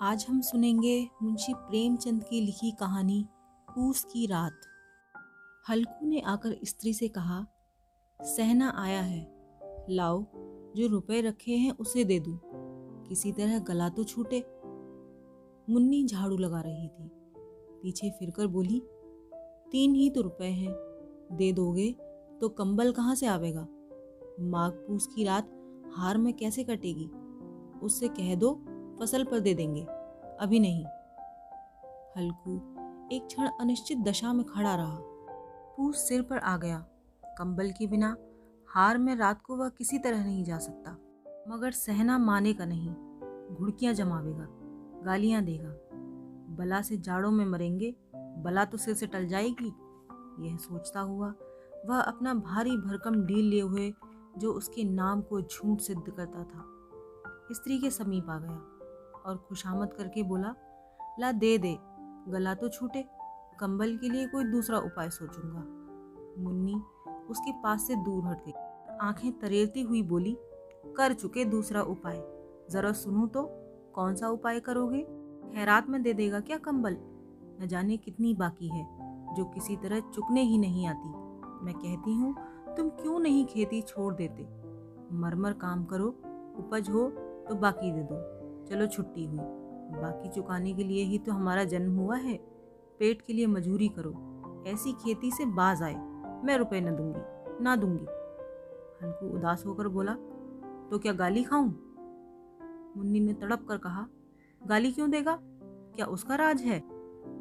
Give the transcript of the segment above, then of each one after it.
आज हम सुनेंगे मुंशी प्रेमचंद की लिखी कहानी पूस की रात। हल्कू ने आकर स्त्री से कहा, सहना आया है। लाओ, जो रुपए रखे हैं उसे दे दूँ। किसी तरह गला तो छूटे। मुन्नी झाड़ू लगा रही थी। पीछे फिरकर बोली, तीन ही तो रुपए हैं। दे दोगे तो कंबल कहाँ से आवेगा? माघ पूस की रात हार में कैसे कटेगी? उससे कह दो फ़सल पर दे देंगे। अभी नहीं। हल्कू एक क्षण अनिश्चित दशा में खड़ा रहा। पूस सिर पर आ गया। कंबल के बिना हार में रात को वह किसी तरह नहीं जा सकता। मगर सहना माने का नहीं। घुड़कियाँ जमावेगा। गालियाँ देगा। बला से जाड़ों में मरेंगे। बला तो सिर से टल जाएगी। यह सोचता हुआ वह अपना भारी भरकम डील लिए हुए जो उसके नाम को झूठ सिद्ध करता था, स्त्री के समीप आ गया। और खुशामद करके बोला, ला दे दे, गला तो छूटे, कंबल के लिए कोई दूसरा उपाय सोचूँगा। मुन्नी उसके पास से दूर हट गई। आँखें तरेरती हुई बोली, कर चुके दूसरा उपाय। जरा सुनू तो कौन सा उपाय करोगे? खैरात में दे देगा क्या कंबल? न जाने कितनी बाकी है, जो किसी तरह चुकने ही नहीं आती। मैं कहती हूँ, तुम क्यों नहीं खेती छोड़ देते? मरमर काम करो, उपज हो तो बाकी दे दो। चलो छुट्टी हुई। बाकी चुकाने के लिए ही तो हमारा जन्म हुआ है। पेट के लिए मजूरी करो। ऐसी खेती से बाज आए। मैं रुपए न दूँगी, ना दूँगी। हल्कू उदास होकर बोला तो क्या गाली खाऊं? मुन्नी ने तड़प कर कहा, गाली क्यों देगा? क्या उसका राज है?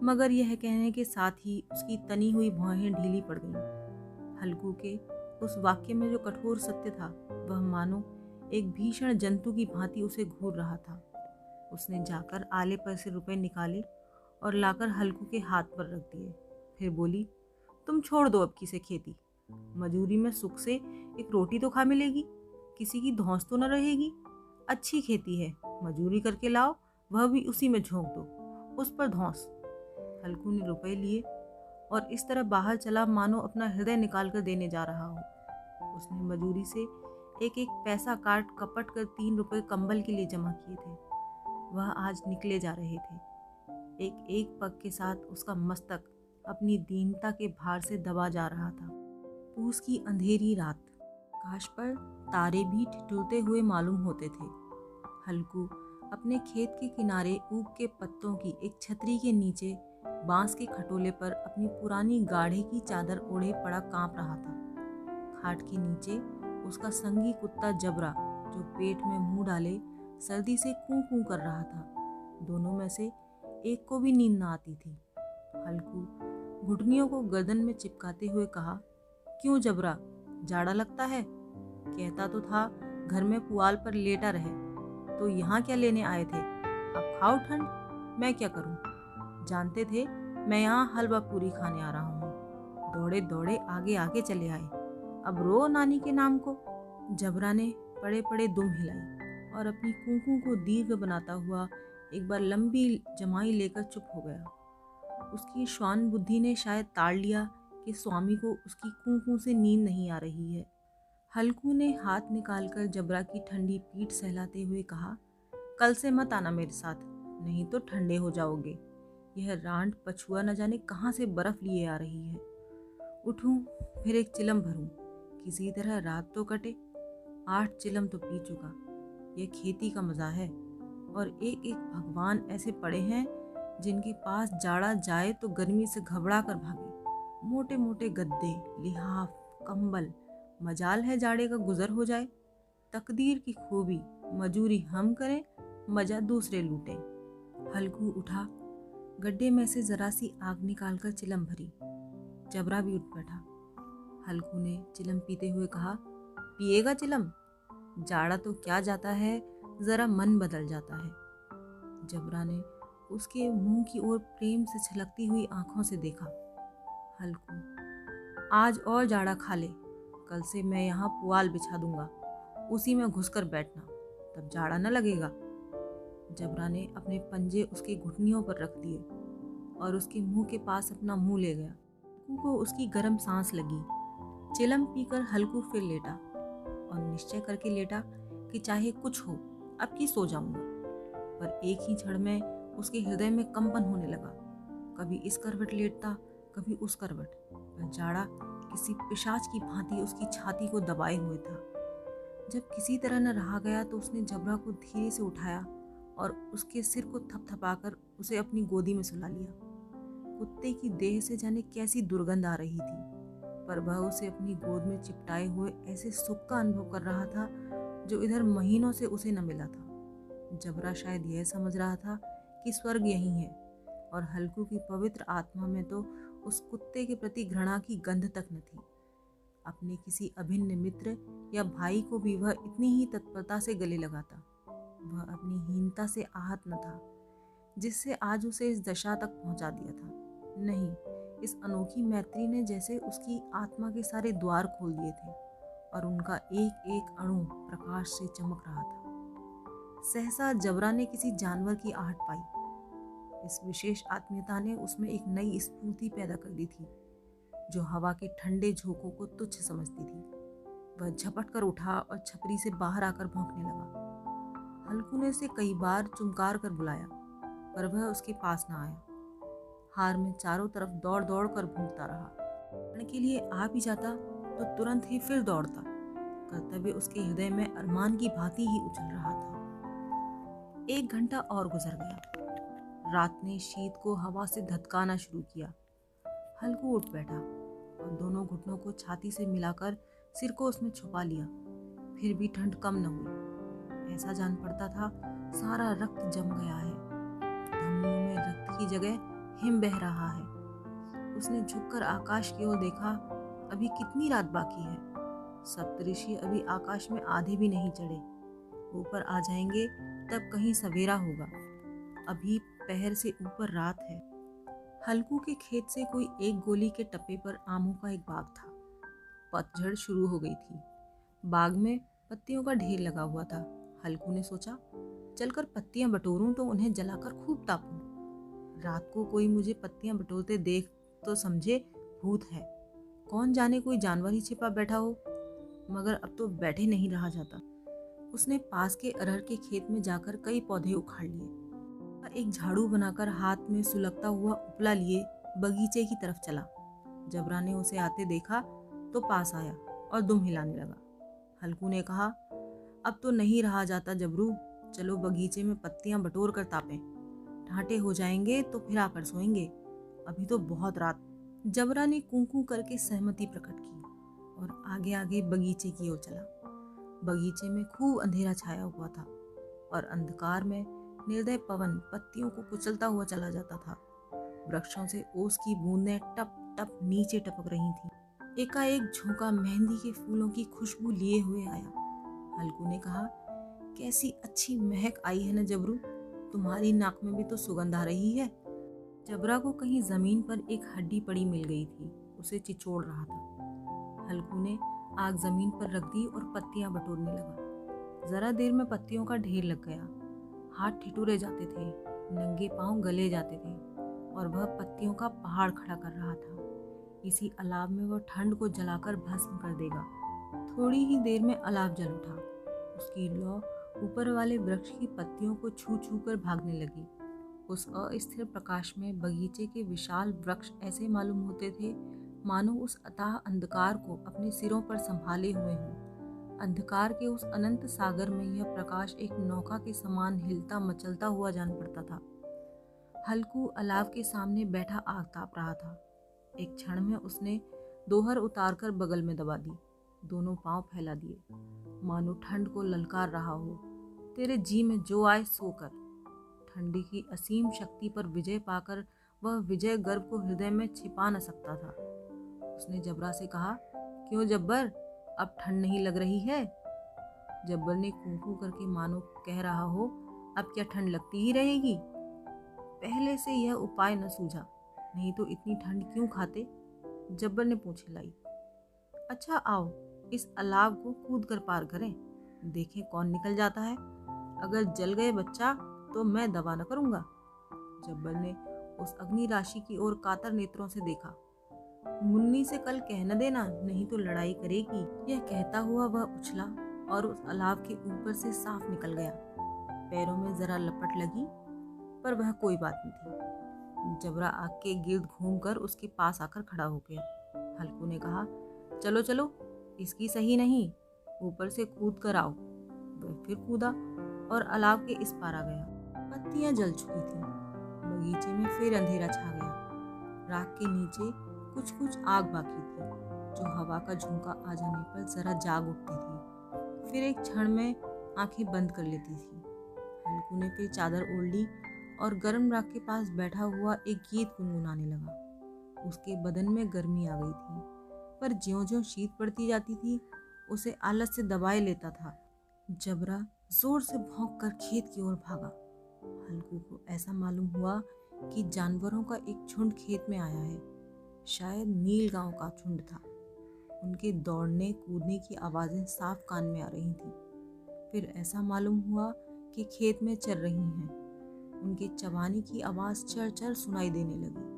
मगर यह कहने के साथ ही उसकी तनी हुई भौहें ढीली पड़ गईं। हल्कू के उस वाक्य में जो कठोर सत्य था, वह मानो एक भीषण जंतु की भांति उसे घूर रहा था। उसने जाकर आले पर से रुपए निकाले और लाकर हल्कू के हाथ पर रख दिए। फिर बोली, तुम छोड़ दो अब किसे खेती। मजूरी में सुख से एक रोटी तो खा मिलेगी, किसी की धौस तो न रहेगी। अच्छी खेती है, मजूरी करके लाओ, वह भी उसी में झोंक दो, उस पर धौस। हल्कू ने रुपए लिए और इस तरह बाहर चला मानो अपना हृदय निकाल कर देने जा रहा हो। उसने मजूरी से एक एक पैसा काट कपट कर तीन रुपए कंबल के लिए जमा किए थे। वह आज निकले जा रहे थे। एक एक पग के साथ उसका मस्तक अपनी दीनता के भार से दबा जा रहा था। पूस की अंधेरी रात, काश पर तारे भी ठिठुरते हुए मालूम होते थे। हल्कू अपने खेत के किनारे ऊब के पत्तों की एक छतरी के नीचे बाँस के खटोले पर अपनी पुरानी गाढ़े की चादर ओढ़े पड़ा काँप रहा था। खाट के नीचे उसका संगी कुत्ता जबरा जो पेट में मुँह डाले सर्दी से कूं कूं कर रहा था। दोनों में से एक को भी नींद न आती थी। हल्कू घुटनियों को गर्दन में चिपकाते हुए कहा, क्यों जबरा? जाड़ा लगता है? कहता तो था, घर में पुआल पर लेटा रहे। तो यहाँ क्या लेने आए थे? अब खाओ ठंड, मैं क्या करूँ? जानते थे, मैं यहाँ हलवा पूरी खाने आ रहा हूँ। दौड़े दौड़े आगे आगे चले आए। अब रो नानी के नाम को। जबरा ने पड़े पड़े दुम हिलाई। और अपनी कुंकू को दीर्घ बनाता हुआ एक बार लंबी जमाई लेकर चुप हो गया। उसकी श्वान बुद्धि ने शायद ताड़ लिया कि स्वामी को उसकी कुंकू से नींद नहीं आ रही है। हल्कू ने हाथ निकालकर जबरा की ठंडी पीठ सहलाते हुए कहा, कल से मत आना मेरे साथ, नहीं तो ठंडे हो जाओगे। यह रांड पछुआ न जाने कहाँ से बर्फ़ लिए आ रही है। उठूं, फिर एक चिलम भरूं, किसी तरह रात तो कटे, आठ चिलम तो पी चुका। यह खेती का मज़ा है। और एक एक भगवान ऐसे पड़े हैं, जिनके पास जाड़ा जाए तो गर्मी से घबरा कर भागे। मोटे मोटे गद्दे, लिहाफ, कंबल, मजाल है जाड़े का गुजर हो जाए। तकदीर की खूबी, मजूरी हम करें, मज़ा दूसरे लूटें। हल्कू उठा, गड्ढे में से जरा सी आग निकालकर चिलम भरी। जबरा भी उठ बैठा। हल्कू ने चिलम पीते हुए कहा, पिएगा चिलम? जाड़ा तो क्या जाता है? ज़रा मन बदल जाता है। जबरा ने उसके मुँह की ओर प्रेम से छलकती हुई आँखों से देखा। हल्कू, आज और जाड़ा खा ले, कल से मैं यहाँ पुआल बिछा दूँगा, उसी में घुसकर बैठना, तब जाड़ा न लगेगा। जबरा ने अपने पंजे उसके घुटनियों पर रख दिए और उसके मुँह के पास अपना मुँह ले गया। को उसकी गर्म सांस लगी। चिलम पीकर हल्कू फिर लेटा। और निश्चय करके लेटा कि चाहे कुछ हो, अब की सो जाऊँगा। पर एक ही क्षण में उसके हृदय में कंपन होने लगा। कभी इस करवट लेटता, कभी उस करवट। पर जाड़ा किसी पिशाच की भांति उसकी छाती को दबाए हुए था। जब किसी तरह न रहा गया तो उसने जबरा को धीरे से उठाया और उसके सिर को थपथपाकर उसे अपनी गोदी में सुला लिया। कुत्ते की देह से जाने कैसी दुर्गंध आ रही थी। पर वह उसे अपनी गोद में चिपटाए हुए ऐसे सुख का अनुभव कर रहा था, जो इधर महीनों से उसे न मिला था। जबरा शायद यह समझ रहा था कि स्वर्ग यही है, और हल्कू की पवित्र आत्मा में तो उस कुत्ते के प्रति घृणा की गंध तक न थी। अपने किसी अभिन्न मित्र या भाई को भी वह इतनी ही तत्परता से गले लगाता। वह अपनी हीनता से आहत न था, जिससे आज उसे इस दशा तक पहुँचा दिया था। नहीं इस अनोखी मैत्री ने जैसे उसकी आत्मा के सारे द्वार खोल दिए थे और उनका एक एक अणु प्रकाश से चमक रहा था। सहसा जबरा ने किसी जानवर की आहट पाई। इस विशेष आत्मीयता ने उसमें एक नई स्फूर्ति पैदा कर दी थी, जो हवा के ठंडे झोंकों को तुच्छ समझती थी। वह झपट कर उठा और छपरी से बाहर आकर भौंकने लगा। हल्कू ने उसे कई बार चुमकार कर बुलाया, पर वह उसके पास ना आया। हार में चारों तरफ़ दौड़ दौड़ कर भूखता रहा। के लिए आ भी जाता तो तुरंत ही फिर दौड़ता। कर्तव्य उसके हृदय में अरमान की भांति ही उछल रहा था। एक घंटा और गुजर गया। रात ने शीत को हवा से धतकाना शुरू किया। हल्कू उठ बैठा और दोनों घुटनों को छाती से मिलाकर सिर को उसमें छुपा लिया। फिर भी ठंड कम न हुई। ऐसा जान पड़ता था, सारा रक्त जम गया है। धमनियों में रक्त की जगह हिम बह रहा है। उसने झुककर आकाश की ओर देखा, अभी कितनी रात बाकी है? सप्तऋषि अभी आकाश में आधे भी नहीं चढ़े। ऊपर आ जाएँगे, तब कहीं सवेरा होगा। अभी पहर से ऊपर रात है। हल्कू के खेत से कोई एक गोली के टप्पे पर आमों का एक बाग था। पतझड़ शुरू हो गई थी। बाग में पत्तियों का ढेर लगा हुआ था। हल्कू ने सोचा, चलकर पत्तियाँ बटोरूं तो उन्हें जलाकर खूब तापूं। रात को कोई मुझे पत्तियाँ बटोरते देख तो समझे भूत है। कौन जाने कोई जानवर ही छिपा बैठा हो? मगर अब तो बैठे नहीं रहा जाता। उसने पास के अरहर के खेत में जाकर कई पौधे उखाड़ लिए। एक झाड़ू बनाकर हाथ में सुलगता हुआ उपला लिए, बगीचे की तरफ़ चला। जबरा ने उसे आते देखा तो पास आया और दुम हिलाने लगा। हल्कू ने कहा, अब तो नहीं रहा जाता जबरू। चलो बगीचे में पत्तियाँ बटोर कर तापें। ढांटे हो जाएँगे तो फिर आकर सोएँगे। अभी तो बहुत रात। जबरा ने कुंकू करके सहमति प्रकट की और आगे आगे बगीचे की ओर चला। बगीचे में खूब अंधेरा छाया हुआ था और अंधकार में निर्दय पवन पत्तियों को कुचलता हुआ चला जाता था। वृक्षों से ओस की बूंदें टप टप नीचे टपक रही थी। एकाएक झोंका मेहंदी के फूलों की खुशबू लिए हुए आया। हल्कू ने कहा, कैसी अच्छी महक आई है न जबरू। तुम्हारी नाक में भी तो सुगंध आ रही है। जबरा को कहीं ज़मीन पर एक हड्डी पड़ी मिल गई थी। उसे चिचोड़ रहा था। हल्कू ने आग ज़मीन पर रख दी और पत्तियाँ बटोरने लगा। जरा देर में पत्तियों का ढेर लग गया। हाथ ठिठुरे जाते थे, नंगे पाँव गले जाते थे और वह पत्तियों का पहाड़ खड़ा कर रहा था। इसी अलाव में वह ठंड को जलाकर भस्म कर देगा। थोड़ी ही देर में अलाव जल उठा। उसकी लौ ऊपर वाले वृक्ष की पत्तियों को छू छू कर भागने लगी। उस अस्थिर प्रकाश में बगीचे के विशाल वृक्ष ऐसे मालूम होते थे, मानो उस अताह अंधकार को अपने सिरों पर संभाले हुए हों। अंधकार के उस अनंत सागर में यह प्रकाश एक नौका के समान हिलता मचलता हुआ जान पड़ता था। हल्कू अलाव के सामने बैठा आग ताप रहा था। एक क्षण में उसने दोहर उतारकर बगल में दबा दी। दोनों पाँव फैला दिए। मानो ठंड को ललकार रहा हो। तेरे जी में जो आए सो कर। ठंडी की असीम शक्ति पर विजय पाकर वह विजय गर्व को हृदय में छिपा न सकता था। उसने जबरा से कहा, क्यों जब्बर? अब ठंड नहीं लग रही है? जब्बर ने कूकू करके मानो कह रहा हो, अब क्या ठंड लगती ही रहेगी? पहले से यह उपाय न सूझा, नहीं तो इतनी ठंड क्यों खाते? जब्बर ने पूछ लाई अच्छा आओ। इस अलाव को कूद कर पार करें। देखें कौन निकल जाता है। अगर जल गए बच्चा तो मैं दवा न करूँगा। जब्बर ने उस अग्नि राशि की ओर कातर नेत्रों से देखा। मुन्नी से कल कह न देना, नहीं तो लड़ाई करेगी। यह कहता हुआ वह उछला और उस अलाव के ऊपर से साफ़ निकल गया। पैरों में जरा लपट लगी, पर वह कोई बात नहीं थी। जबरा आग के गिर्द घूमकर उसके पास आकर खड़ा हो गया। हल्कू ने कहा, चलो चलो इसकी सही नहीं, ऊपर से कूद कर आओ। वह फिर कूदा और अलाव के इस पार आ गया। पत्तियाँ जल चुकी थी। बगीचे में फिर अंधेरा छा गया। राख के नीचे कुछ कुछ आग बाकी थी, जो हवा का झोंका आ जाने पर जरा जाग उठती थी। फिर एक क्षण में आँखें बंद कर लेती थी। हल्कू ने फिर चादर ओढ़ ली और गर्म राख के पास बैठा हुआ एक गीत गुनगुनाने लगा। उसके बदन में गर्मी आ गई थी। पर ज्यो ज्यो शीत पड़ती जाती थी, उसे आलस से दबाए लेता था। जबरा ज़ोर से भौंक कर खेत की ओर भागा। हल्कू को ऐसा मालूम हुआ कि जानवरों का एक झुंड खेत में आया है। शायद नील गाँव का झुंड था। उनके दौड़ने, कूदने की आवाज़ें साफ़ कान में आ रही थी। फिर ऐसा मालूम हुआ कि खेत में चल रही हैं। उनके चबाने की आवाज़ चर चर सुनाई देने लगी।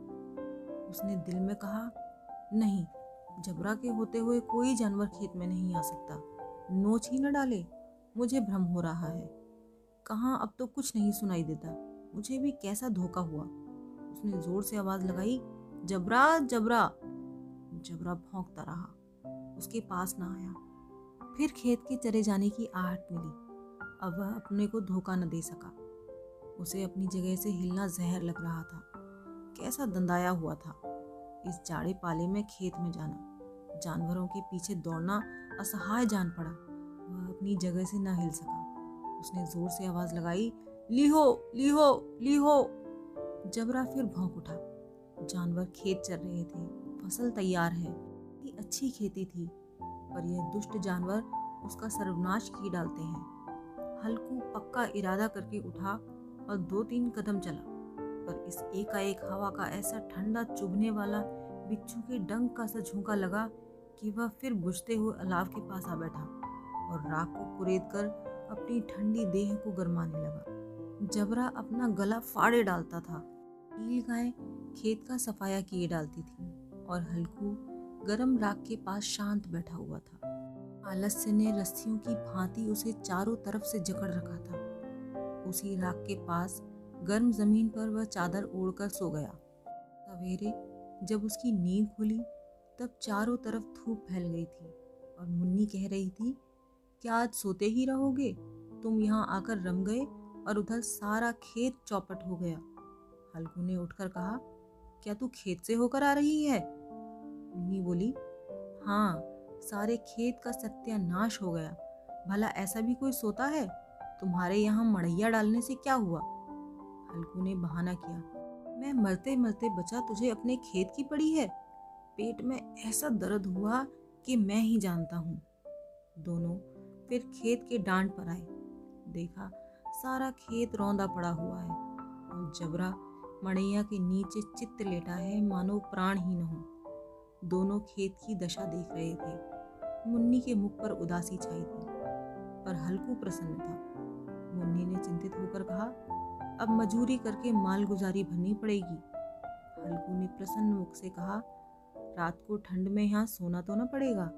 उसने दिल में कहा, नहीं जबरा के होते हुए कोई जानवर खेत में नहीं आ सकता। नोच ही न डाले, मुझे भ्रम हो रहा है। कहाँ अब तो कुछ नहीं सुनाई देता। मुझे भी कैसा धोखा हुआ। उसने ज़ोर से आवाज़ लगाई, जबरा जबरा। जबरा भौंकता रहा। उसके पास ना आया। फिर खेत के चले जाने की आहट मिली। अब वह अपने को धोखा न दे सका। उसे अपनी जगह से हिलना जहर लग रहा था। कैसा दंदाया हुआ था। इस जाड़े पाले में खेत में जाना। जानवरों के पीछे दौड़ना असहाय जान पड़ा। वह अपनी जगह से न हिल सका। उसने ज़ोर से आवाज़ लगाई, लीहो लीहो लीहो! जबरा फिर भौंक उठा। जानवर खेत चल रहे थे। फ़सल तैयार है। ये अच्छी खेती थी। पर यह दुष्ट जानवर उसका सर्वनाश की डालते हैं। हल्कू पक्का इरादा करके उठा और दो तीन कदम चला। पर इस एकाएक हवा का ऐसा ठंडा चुभने वाला बिच्छू के डंक का सा झोंका लगा कि वह फिर बुझते हुए अलाव के पास आ बैठा और राख को कुरेद कर अपनी ठंडी देह को गरमाने लगा। जबरा अपना गला फाड़े डालता था। नील गाय खेत का सफाया किए डालती थी और हल्कू गरम राख के पास शांत बैठा हुआ था। आलस्य ने रस्सियों की भांति उसे चारों तरफ़ से जकड़ रखा था। उसी राख के पास गर्म ज़मीन पर वह चादर ओढ़कर सो गया। सवेरे जब उसकी नींद खुली, तब चारों तरफ़ धूप फैल गई थी और मुन्नी कह रही थी, क्या आज सोते ही रहोगे? तुम यहाँ आकर रम गए और उधर सारा खेत चौपट हो गया। हल्कू ने उठकर कहा, क्या तू खेत से होकर आ रही है? मुन्नी बोली हाँ सारे खेत का सत्यानाश हो गया। भला ऐसा भी कोई सोता है? तुम्हारे यहाँ मड़ैया डालने से क्या हुआ? हल्कू ने बहाना किया, मैं मरते मरते बचा तुझे अपने खेत की पड़ी है। पेट में ऐसा दर्द हुआ कि मैं ही जानता हूँ। दोनों फिर खेत के डांड पर आए। देखा सारा खेत रौंदा पड़ा हुआ है और जबरा मड़ैया के नीचे चित्त लेटा है, मानो प्राण ही न हो। दोनों खेत की दशा देख रहे थे। मुन्नी के मुख पर उदासी छाई थी, पर हल्कू प्रसन्न था। मुन्नी ने चिंतित होकर कहा अब मजूरी करके माल गुजारी भरनी पड़ेगी। हल्कू ने प्रसन्न मुख से कहा, रात को ठंड में यहाँ सोना तो ना पड़ेगा।